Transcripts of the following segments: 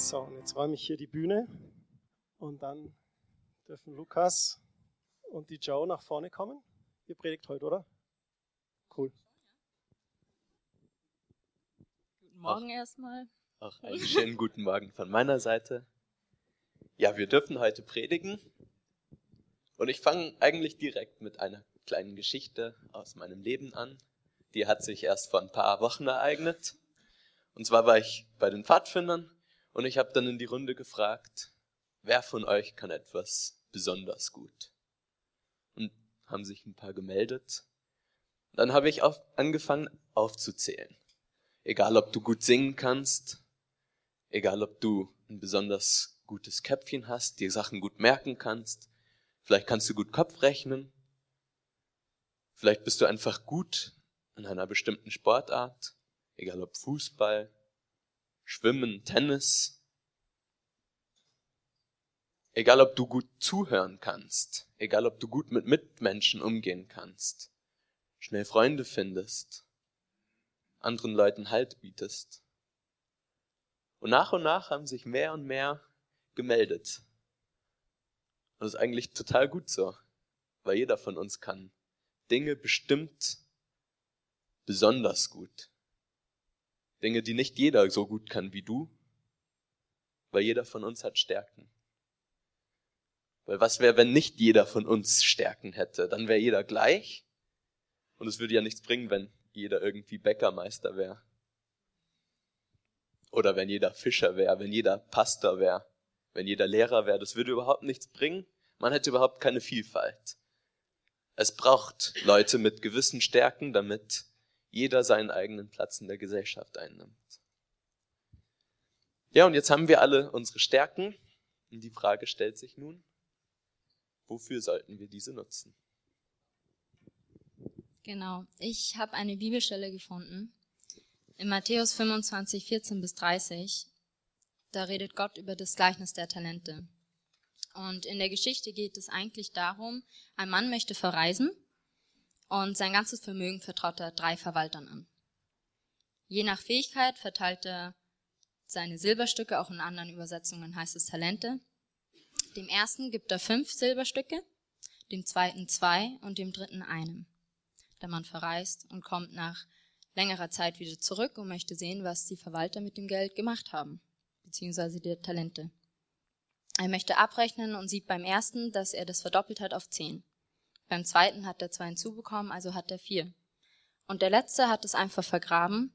So, und jetzt räume ich hier die Bühne und dann dürfen Lukas und die Joe nach vorne kommen. Ihr predigt heute, oder? Cool. Guten Morgen erstmal. Auch einen schönen guten Morgen von meiner Seite. Ja, wir dürfen heute predigen. Und ich fange eigentlich direkt mit einer kleinen Geschichte aus meinem Leben an. Die hat sich erst vor ein paar Wochen ereignet. Und zwar war ich bei den Pfadfindern und ich habe dann in die Runde gefragt, wer von euch kann etwas besonders gut? Und haben sich ein paar gemeldet. Dann habe ich auf, angefangen aufzuzählen. Egal, ob du gut singen kannst, egal, ob du ein besonders gutes Köpfchen hast, dir Sachen gut merken kannst, vielleicht kannst du gut Kopf rechnen, vielleicht bist du einfach gut in einer bestimmten Sportart, egal ob Fußball, Schwimmen, Tennis. Egal ob du gut zuhören kannst, egal ob du gut mit Mitmenschen umgehen kannst, schnell Freunde findest, anderen Leuten Halt bietest. Und nach und nach haben sich mehr und mehr gemeldet. Und das ist eigentlich total gut so, weil jeder von uns kann Dinge bestimmt besonders gut. Dinge, die nicht jeder so gut kann wie du, weil jeder von uns hat Stärken. Weil was wäre, wenn nicht jeder von uns Stärken hätte? Dann wäre jeder gleich und es würde ja nichts bringen, wenn jeder irgendwie Bäckermeister wäre. Oder wenn jeder Fischer wäre, wenn jeder Pastor wäre, wenn jeder Lehrer wäre. Das würde überhaupt nichts bringen. Man hätte überhaupt keine Vielfalt. Es braucht Leute mit gewissen Stärken, damit jeder seinen eigenen Platz in der Gesellschaft einnimmt. Ja, und jetzt haben wir alle unsere Stärken. Und die Frage stellt sich nun, wofür sollten wir diese nutzen? Genau, ich habe eine Bibelstelle gefunden. In Matthäus 25, 14 bis 30, da redet Gott über das Gleichnis der Talente. Und in der Geschichte geht es eigentlich darum, ein Mann möchte verreisen und sein ganzes Vermögen vertraut er drei Verwaltern an. Je nach Fähigkeit verteilt er seine Silberstücke, auch in anderen Übersetzungen heißt es Talente. Dem ersten gibt er fünf Silberstücke, dem zweiten zwei und dem dritten einen. Der Mann verreist und kommt nach längerer Zeit wieder zurück und möchte sehen, was die Verwalter mit dem Geld gemacht haben, beziehungsweise die Talente. Er möchte abrechnen und sieht beim ersten, dass er das verdoppelt hat auf zehn. Beim zweiten hat er zwei hinzubekommen, also hat er vier. Und der letzte hat es einfach vergraben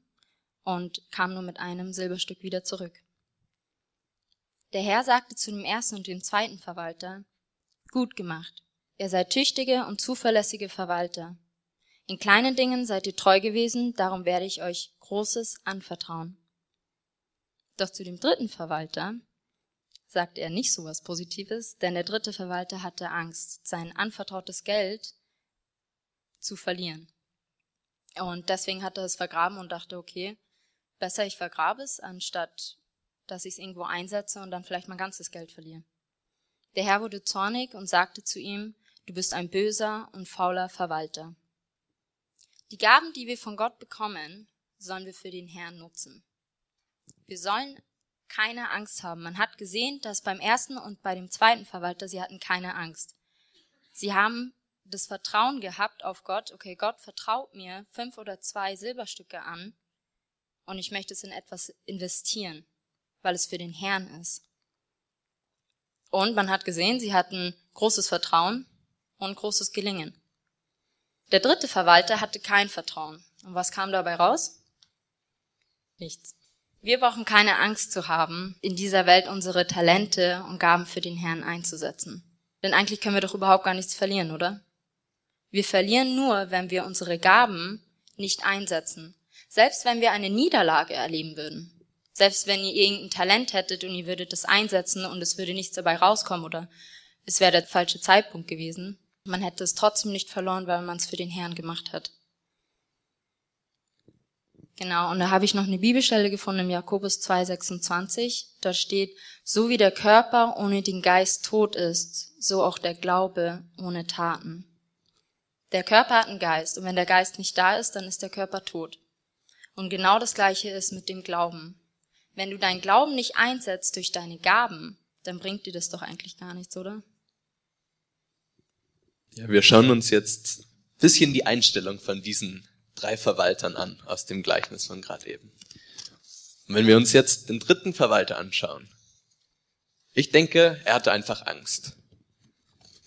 und kam nur mit einem Silberstück wieder zurück. Der Herr sagte zu dem ersten und dem zweiten Verwalter, gut gemacht, ihr seid tüchtige und zuverlässige Verwalter. In kleinen Dingen seid ihr treu gewesen, darum werde ich euch Großes anvertrauen. Doch zu dem dritten Verwalter, sagt er nicht so was Positives, denn der dritte Verwalter hatte Angst, sein anvertrautes Geld zu verlieren. Und deswegen hat er es vergraben und dachte, okay, besser ich vergrabe es, anstatt dass ich es irgendwo einsetze und dann vielleicht mein ganzes Geld verliere. Der Herr wurde zornig und sagte zu ihm, du bist ein böser und fauler Verwalter. Die Gaben, die wir von Gott bekommen, sollen wir für den Herrn nutzen. Wir sollen keine Angst haben. Man hat gesehen, dass beim ersten und bei dem zweiten Verwalter, sie hatten keine Angst. Sie haben das Vertrauen gehabt auf Gott, okay, Gott vertraut mir fünf oder zwei Silberstücke an und ich möchte es in etwas investieren, weil es für den Herrn ist. Und man hat gesehen, sie hatten großes Vertrauen und großes Gelingen. Der dritte Verwalter hatte kein Vertrauen. Und was kam dabei raus? Nichts. Wir brauchen keine Angst zu haben, in dieser Welt unsere Talente und Gaben für den Herrn einzusetzen. Denn eigentlich können wir doch überhaupt gar nichts verlieren, oder? Wir verlieren nur, wenn wir unsere Gaben nicht einsetzen. Selbst wenn wir eine Niederlage erleben würden. Selbst wenn ihr irgendein Talent hättet und ihr würdet es einsetzen und es würde nichts dabei rauskommen oder es wäre der falsche Zeitpunkt gewesen. Man hätte es trotzdem nicht verloren, weil man es für den Herrn gemacht hat. Genau, und da habe ich noch eine Bibelstelle gefunden im Jakobus 2,26. Da steht, so wie der Körper ohne den Geist tot ist, so auch der Glaube ohne Taten. Der Körper hat einen Geist und wenn der Geist nicht da ist, dann ist der Körper tot. Und genau das gleiche ist mit dem Glauben. Wenn du deinen Glauben nicht einsetzt durch deine Gaben, dann bringt dir das doch eigentlich gar nichts, oder? Ja, wir schauen uns jetzt ein bisschen die Einstellung von diesen drei Verwaltern an aus dem Gleichnis von gerade eben. Und wenn wir uns jetzt den dritten Verwalter anschauen, ich denke, er hatte einfach Angst.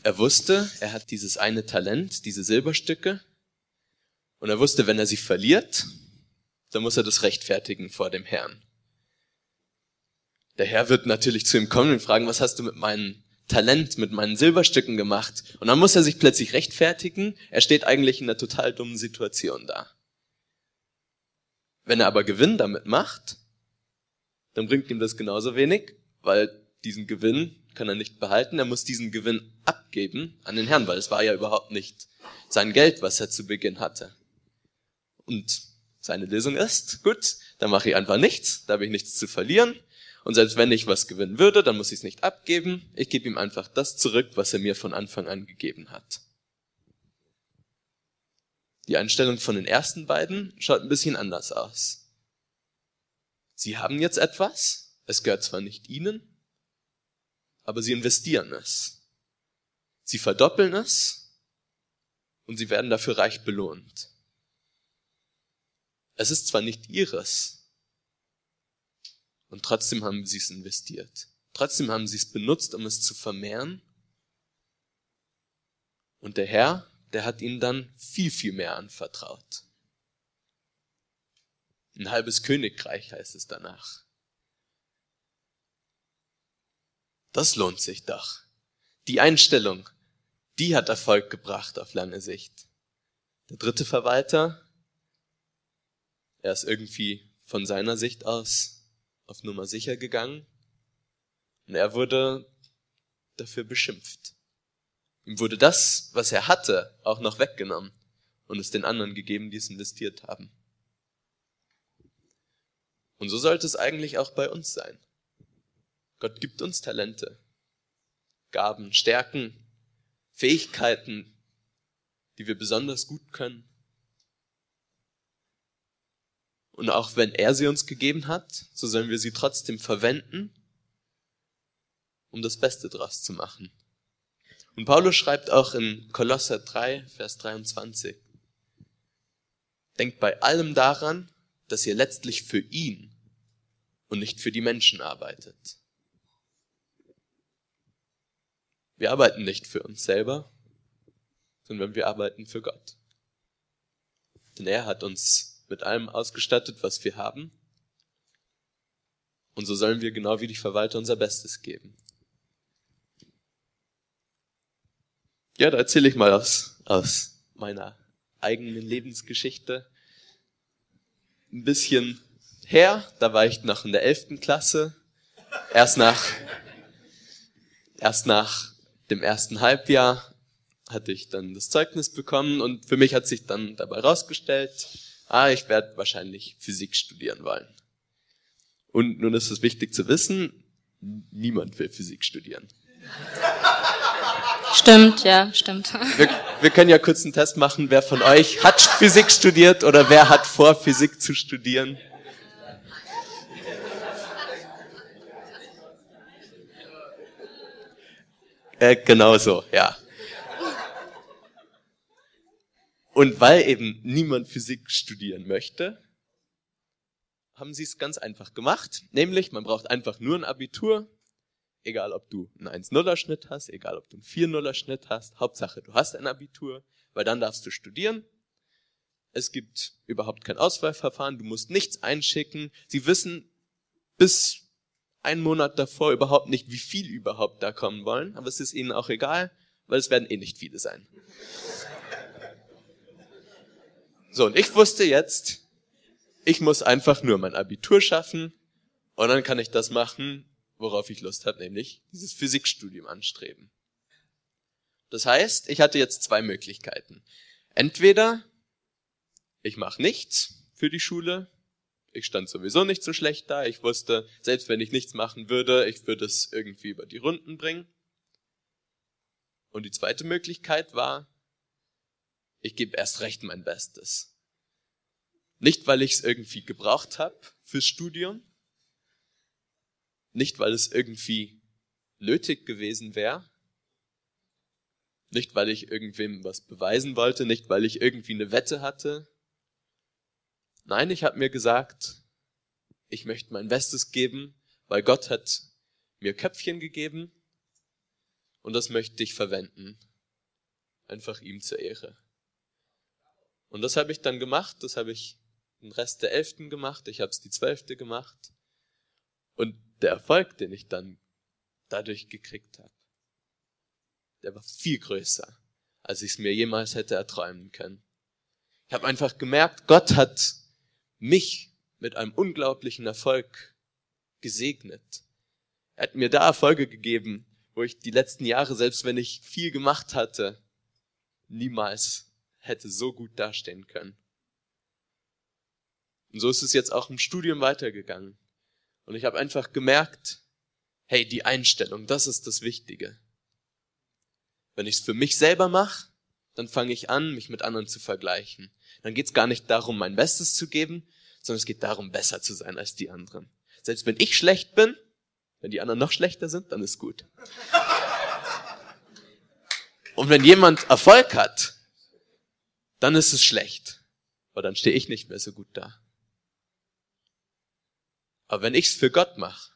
Er wusste, er hat dieses eine Talent, diese Silberstücke, und er wusste, wenn er sie verliert, dann muss er das rechtfertigen vor dem Herrn. Der Herr wird natürlich zu ihm kommen und fragen, was hast du mit meinem Talent, mit meinen Silberstücken gemacht? Und dann muss er sich plötzlich rechtfertigen. Er steht eigentlich in einer total dummen Situation da. Wenn er aber Gewinn damit macht, dann bringt ihm das genauso wenig, weil diesen Gewinn kann er nicht behalten. Er muss diesen Gewinn abgeben an den Herrn, weil es war ja überhaupt nicht sein Geld, was er zu Beginn hatte. Und seine Lösung ist, gut, dann mache ich einfach nichts, da habe ich nichts zu verlieren. Und selbst wenn ich was gewinnen würde, dann muss ich es nicht abgeben. Ich gebe ihm einfach das zurück, was er mir von Anfang an gegeben hat. Die Einstellung von den ersten beiden schaut ein bisschen anders aus. Sie haben jetzt etwas, es gehört zwar nicht ihnen, aber sie investieren es. Sie verdoppeln es und sie werden dafür reich belohnt. Es ist zwar nicht ihres, und trotzdem haben sie es investiert. Trotzdem haben sie es benutzt, um es zu vermehren. Und der Herr, der hat ihnen dann viel, viel mehr anvertraut. Ein halbes Königreich heißt es danach. Das lohnt sich doch. Die Einstellung, die hat Erfolg gebracht auf lange Sicht. Der dritte Verwalter, er ist irgendwie von seiner Sicht aus auf Nummer sicher gegangen und er wurde dafür beschimpft. Ihm wurde das, was er hatte, auch noch weggenommen und es den anderen gegeben, die es investiert haben. Und so sollte es eigentlich auch bei uns sein. Gott gibt uns Talente, Gaben, Stärken, Fähigkeiten, die wir besonders gut können. Und auch wenn er sie uns gegeben hat, so sollen wir sie trotzdem verwenden, um das Beste draus zu machen. Und Paulus schreibt auch in Kolosser 3, Vers 23, Denkt bei allem daran, dass ihr letztlich für ihn und nicht für die Menschen arbeitet. Wir arbeiten nicht für uns selber, sondern wir arbeiten für Gott. Denn er hat uns mit allem ausgestattet, was wir haben. Und so sollen wir genau wie die Verwalter unser Bestes geben. Ja, da erzähle ich mal aus, aus meiner eigenen Lebensgeschichte ein bisschen her. Da war ich noch in der elften Klasse. Erst nach, erst nach dem ersten Halbjahr hatte ich dann das Zeugnis bekommen und für mich hat sich dann dabei rausgestellt, ah, ich werde wahrscheinlich Physik studieren wollen. Und nun ist es wichtig zu wissen, niemand will Physik studieren. Stimmt, ja, stimmt. Wir, wir können ja kurz einen Test machen, wer von euch hat Physik studiert oder wer hat vor, Physik zu studieren. Äh, genau so, ja. Und weil eben niemand Physik studieren möchte, haben sie es ganz einfach gemacht. Nämlich, man braucht einfach nur ein Abitur, egal ob du einen 1-0er Schnitt hast, egal ob du einen 4-0er Schnitt hast. Hauptsache, du hast ein Abitur, weil dann darfst du studieren. Es gibt überhaupt kein Auswahlverfahren, du musst nichts einschicken. Sie wissen bis einen Monat davor überhaupt nicht, wie viel überhaupt da kommen wollen, aber es ist ihnen auch egal, weil es werden eh nicht viele sein. So, und ich wusste jetzt, ich muss einfach nur mein Abitur schaffen und dann kann ich das machen, worauf ich Lust habe, nämlich dieses Physikstudium anstreben. Das heißt, ich hatte jetzt zwei Möglichkeiten. Entweder ich mache nichts für die Schule ich stand sowieso nicht so schlecht da. Ich wusste, selbst wenn ich nichts machen würde, ich würde es irgendwie über die Runden bringen. Und die zweite Möglichkeit war, ich gebe erst recht mein Bestes. Nicht, weil ich es irgendwie gebraucht habe fürs Studium, Nicht, weil es irgendwie nötig gewesen wäre, nicht, weil ich irgendwem was beweisen wollte, nicht, weil ich irgendwie eine Wette hatte. Nein, ich habe mir gesagt, ich möchte mein Bestes geben, weil Gott hat mir Köpfchen gegeben und das möchte ich verwenden. Einfach ihm zur Ehre. Und das habe ich dann gemacht, das habe ich den Rest der Elften gemacht, ich habe es die Zwölfte gemacht. Und der Erfolg, den ich dann dadurch gekriegt habe, der war viel größer, als ich es mir jemals hätte erträumen können. Ich habe einfach gemerkt, Gott hat mich mit einem unglaublichen Erfolg gesegnet. Er hat mir da Erfolge gegeben, wo ich die letzten Jahre, selbst wenn ich viel gemacht hatte, niemals hätte so gut dastehen können. Und so ist es jetzt auch im Studium weitergegangen. Und ich habe einfach gemerkt, hey, die Einstellung, das ist das Wichtige. Wenn ich es für mich selber mache, dann fange ich an, mich mit anderen zu vergleichen. Dann geht es gar nicht darum, mein Bestes zu geben, sondern es geht darum, besser zu sein als die anderen. Selbst wenn ich schlecht bin, wenn die anderen noch schlechter sind, dann ist gut. Und wenn jemand Erfolg hat, dann ist es schlecht, weil dann stehe ich nicht mehr so gut da. Aber wenn ich es für Gott mache,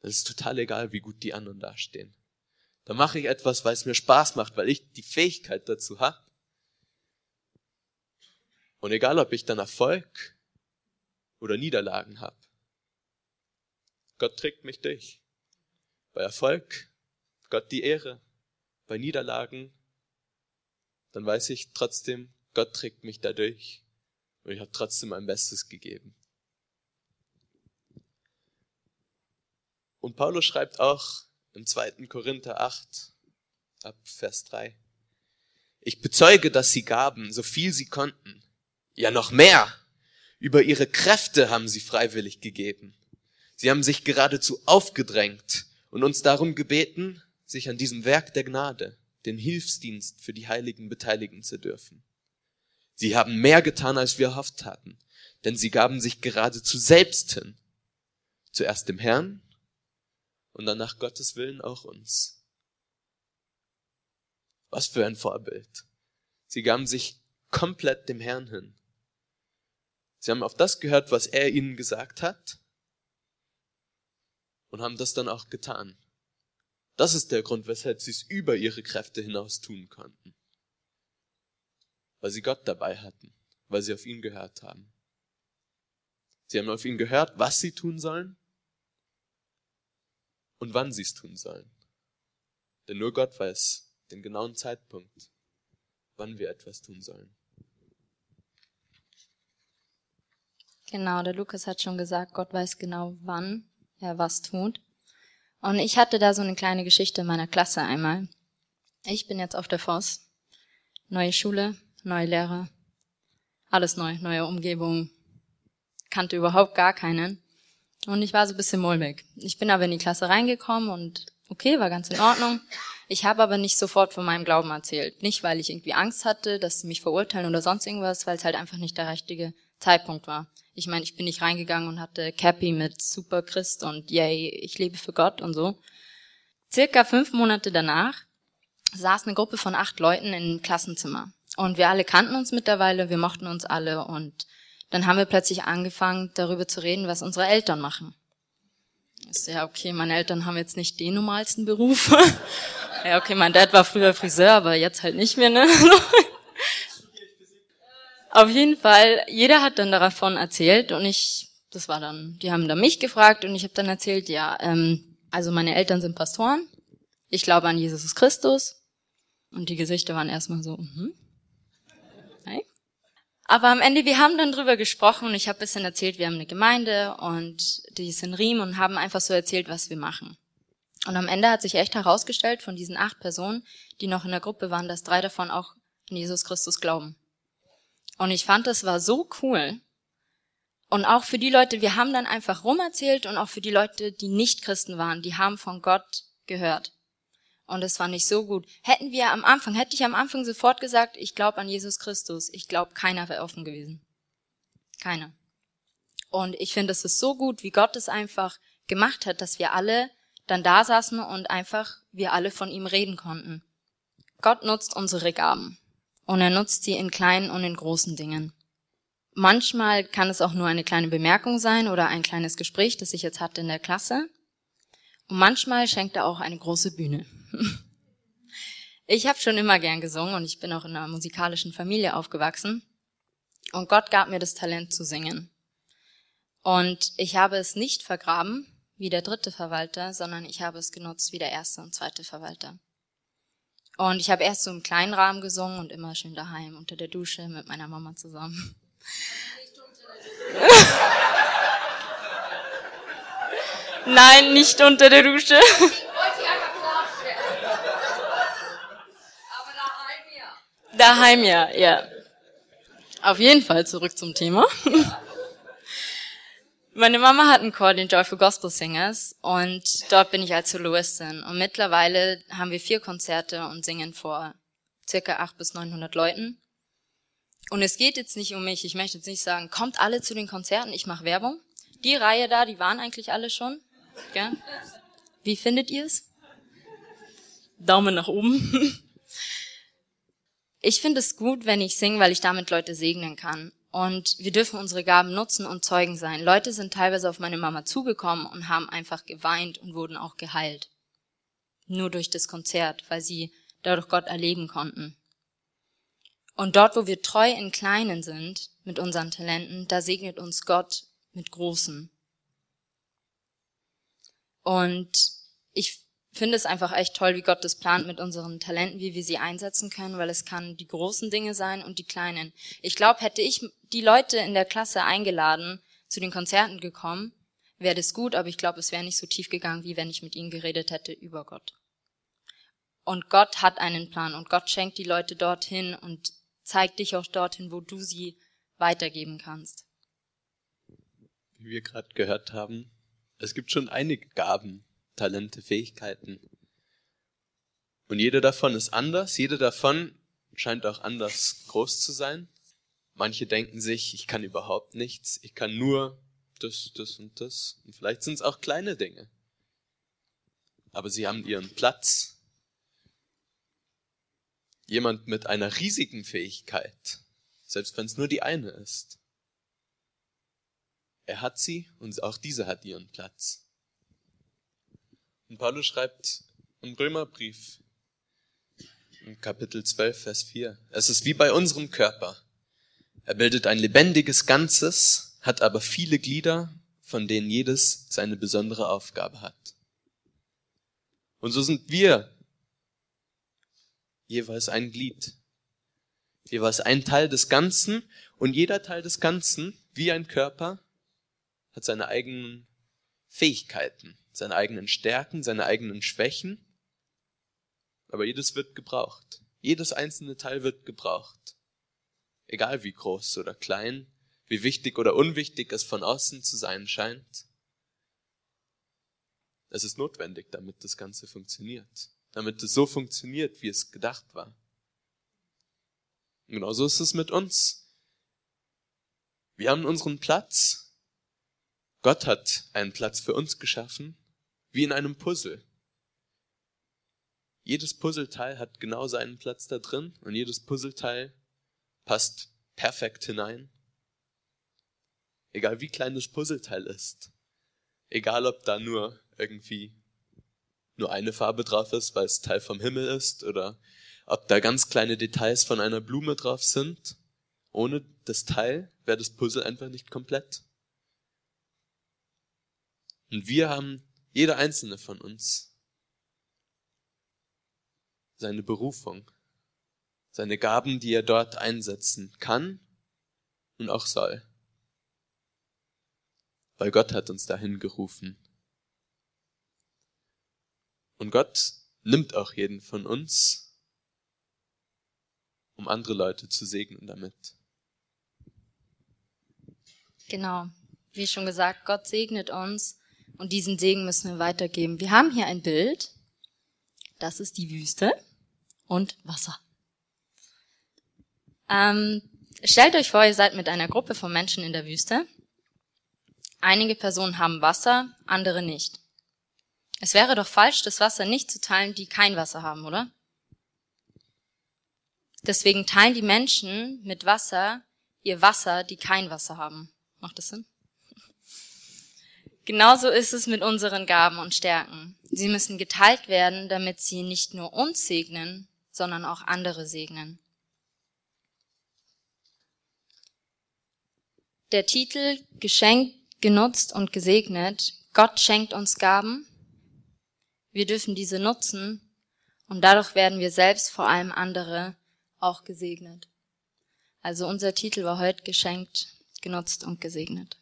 dann ist es total egal, wie gut die anderen dastehen. Dann mache ich etwas, weil es mir Spaß macht, weil ich die Fähigkeit dazu habe. Und egal, ob ich dann Erfolg oder Niederlagen habe, Gott trägt mich durch. Bei Erfolg, Gott die Ehre. Bei Niederlagen, dann weiß ich trotzdem, Gott trägt mich dadurch. Und ich habe trotzdem mein Bestes gegeben. Und Paulus schreibt auch im 2. Korinther 8 ab Vers 3. Ich bezeuge, dass sie gaben, so viel sie konnten. Ja, noch mehr. Über ihre Kräfte haben sie freiwillig gegeben. Sie haben sich geradezu aufgedrängt und uns darum gebeten, sich an diesem Werk der Gnade, den Hilfsdienst für die Heiligen beteiligen zu dürfen. Sie haben mehr getan, als wir erhofft hatten, denn sie gaben sich geradezu selbst hin. Zuerst dem Herrn und dann nach Gottes Willen auch uns. Was für ein Vorbild. Sie gaben sich komplett dem Herrn hin. Sie haben auf das gehört, was er ihnen gesagt hat und haben das dann auch getan. Das ist der Grund, weshalb sie es über ihre Kräfte hinaus tun konnten. Weil sie Gott dabei hatten, weil sie auf ihn gehört haben. Sie haben auf ihn gehört, was sie tun sollen und wann sie es tun sollen. Denn nur Gott weiß den genauen Zeitpunkt, wann wir etwas tun sollen. Genau, der Lukas hat schon gesagt, Gott weiß genau, wann er was tut. Und ich hatte da so eine kleine Geschichte in meiner Klasse einmal. Ich bin jetzt auf der Voss. Neue Schule, neue Lehrer, alles neu, neue Umgebung. Kannte überhaupt gar keinen. Und ich war so ein bisschen mulmig. Ich bin aber in die Klasse reingekommen und okay, war ganz in Ordnung. Ich habe aber nicht sofort von meinem Glauben erzählt. Nicht, weil ich irgendwie Angst hatte, dass sie mich verurteilen oder sonst irgendwas, weil es halt einfach nicht der richtige Zeitpunkt war. Ich meine, ich bin nicht reingegangen und hatte Cappy mit Super Christ und yay, ich lebe für Gott und so. Circa fünf Monate danach saß eine Gruppe von acht Leuten im Klassenzimmer. Und wir alle kannten uns mittlerweile, wir mochten uns alle und dann haben wir plötzlich angefangen, darüber zu reden, was unsere Eltern machen. Ist ja okay, meine Eltern haben jetzt nicht den normalsten Beruf. ja, okay, mein Dad war früher Friseur, aber jetzt halt nicht mehr, ne? Auf jeden Fall, jeder hat dann davon erzählt und ich, das war dann, die haben dann mich gefragt und ich habe dann erzählt, ja, ähm, also meine Eltern sind Pastoren, ich glaube an Jesus Christus und die Gesichter waren erstmal so, mhm. Hey. Aber am Ende, wir haben dann drüber gesprochen und ich habe bisschen erzählt, wir haben eine Gemeinde und die ist in Riem und haben einfach so erzählt, was wir machen. Und am Ende hat sich echt herausgestellt, von diesen acht Personen, die noch in der Gruppe waren, dass drei davon auch an Jesus Christus glauben. Und ich fand, das war so cool. Und auch für die Leute, wir haben dann einfach rumerzählt und auch für die Leute, die nicht Christen waren, die haben von Gott gehört. Und das fand ich so gut. Hätten wir am Anfang, hätte ich am Anfang sofort gesagt, ich glaube an Jesus Christus, ich glaube, keiner wäre offen gewesen. Keiner. Und ich finde, es ist so gut, wie Gott es einfach gemacht hat, dass wir alle dann da saßen und einfach wir alle von ihm reden konnten. Gott nutzt unsere Gaben und er nutzt sie in kleinen und in großen Dingen. Manchmal kann es auch nur eine kleine Bemerkung sein oder ein kleines Gespräch, das ich jetzt hatte in der Klasse. Und manchmal schenkt er auch eine große Bühne. Ich habe schon immer gern gesungen und ich bin auch in einer musikalischen Familie aufgewachsen. Und Gott gab mir das Talent zu singen. Und ich habe es nicht vergraben wie der dritte Verwalter, sondern ich habe es genutzt wie der erste und zweite Verwalter. Und ich habe erst so im kleinen Rahmen gesungen und immer schön daheim unter der Dusche mit meiner Mama zusammen. Nein, nicht unter der Dusche. Daheim ja, ja. Auf jeden Fall zurück zum Thema. Meine Mama hat einen Chor, den Joyful Gospel Singers, und dort bin ich als Soloistin. Und mittlerweile haben wir vier Konzerte und singen vor circa acht bis neunhundert Leuten. Und es geht jetzt nicht um mich. Ich möchte jetzt nicht sagen, kommt alle zu den Konzerten, ich mache Werbung. Die Reihe da, die waren eigentlich alle schon. Gell? Wie findet ihr es? Daumen nach oben. Ich finde es gut, wenn ich singe, weil ich damit Leute segnen kann. Und wir dürfen unsere Gaben nutzen und Zeugen sein. Leute sind teilweise auf meine Mama zugekommen und haben einfach geweint und wurden auch geheilt. Nur durch das Konzert, weil sie dadurch Gott erleben konnten. Und dort, wo wir treu in Kleinen sind, mit unseren Talenten, da segnet uns Gott mit Großen. Und ich finde es einfach echt toll, wie Gott das plant mit unseren Talenten, wie wir sie einsetzen können, weil es kann die großen Dinge sein und die kleinen. Ich glaube, hätte ich die Leute in der Klasse eingeladen, zu den Konzerten gekommen, wäre das gut, aber ich glaube, es wäre nicht so tief gegangen, wie wenn ich mit ihnen geredet hätte über Gott. Und Gott hat einen Plan und Gott schenkt die Leute dorthin und zeigt dich auch dorthin, wo du sie weitergeben kannst. Wie wir gerade gehört haben, es gibt schon einige Gaben, Talente, Fähigkeiten. Und jede davon ist anders, jede davon scheint auch anders groß zu sein. Manche denken sich, ich kann überhaupt nichts, ich kann nur das, das und das. Und vielleicht sind es auch kleine Dinge. Aber sie haben ihren Platz. Jemand mit einer riesigen Fähigkeit, selbst wenn es nur die eine ist. Er hat sie und auch diese hat ihren Platz. Und Paulus schreibt im Römerbrief, im Kapitel 12, Vers 4, es ist wie bei unserem Körper. Er bildet ein lebendiges Ganzes, hat aber viele Glieder, von denen jedes seine besondere Aufgabe hat. Und so sind wir jeweils ein Glied, jeweils ein Teil des Ganzen und jeder Teil des Ganzen, wie ein Körper, hat seine eigenen Fähigkeiten seine eigenen Stärken, seine eigenen Schwächen. Aber jedes wird gebraucht. Jedes einzelne Teil wird gebraucht. Egal wie groß oder klein, wie wichtig oder unwichtig es von außen zu sein scheint. Es ist notwendig, damit das Ganze funktioniert. Damit es so funktioniert, wie es gedacht war. Und genauso ist es mit uns. Wir haben unseren Platz. Gott hat einen Platz für uns geschaffen wie in einem Puzzle. Jedes Puzzleteil hat genau seinen Platz da drin und jedes Puzzleteil passt perfekt hinein. Egal wie klein das Puzzleteil ist. Egal ob da nur irgendwie nur eine Farbe drauf ist, weil es Teil vom Himmel ist, oder ob da ganz kleine Details von einer Blume drauf sind. Ohne das Teil wäre das Puzzle einfach nicht komplett. Und wir haben jeder einzelne von uns, seine Berufung, seine Gaben, die er dort einsetzen kann und auch soll. Weil Gott hat uns dahin gerufen. Und Gott nimmt auch jeden von uns, um andere Leute zu segnen damit. Genau. Wie schon gesagt, Gott segnet uns und diesen Segen müssen wir weitergeben. Wir haben hier ein Bild. Das ist die Wüste und Wasser. Ähm, stellt euch vor, ihr seid mit einer Gruppe von Menschen in der Wüste. Einige Personen haben Wasser, andere nicht. Es wäre doch falsch, das Wasser nicht zu teilen, die kein Wasser haben, oder? Deswegen teilen die Menschen mit Wasser ihr Wasser, die kein Wasser haben. Macht das Sinn? Genauso ist es mit unseren Gaben und Stärken. Sie müssen geteilt werden, damit sie nicht nur uns segnen, sondern auch andere segnen. Der Titel Geschenkt, genutzt und gesegnet. Gott schenkt uns Gaben. Wir dürfen diese nutzen und dadurch werden wir selbst, vor allem andere, auch gesegnet. Also unser Titel war heute geschenkt, genutzt und gesegnet.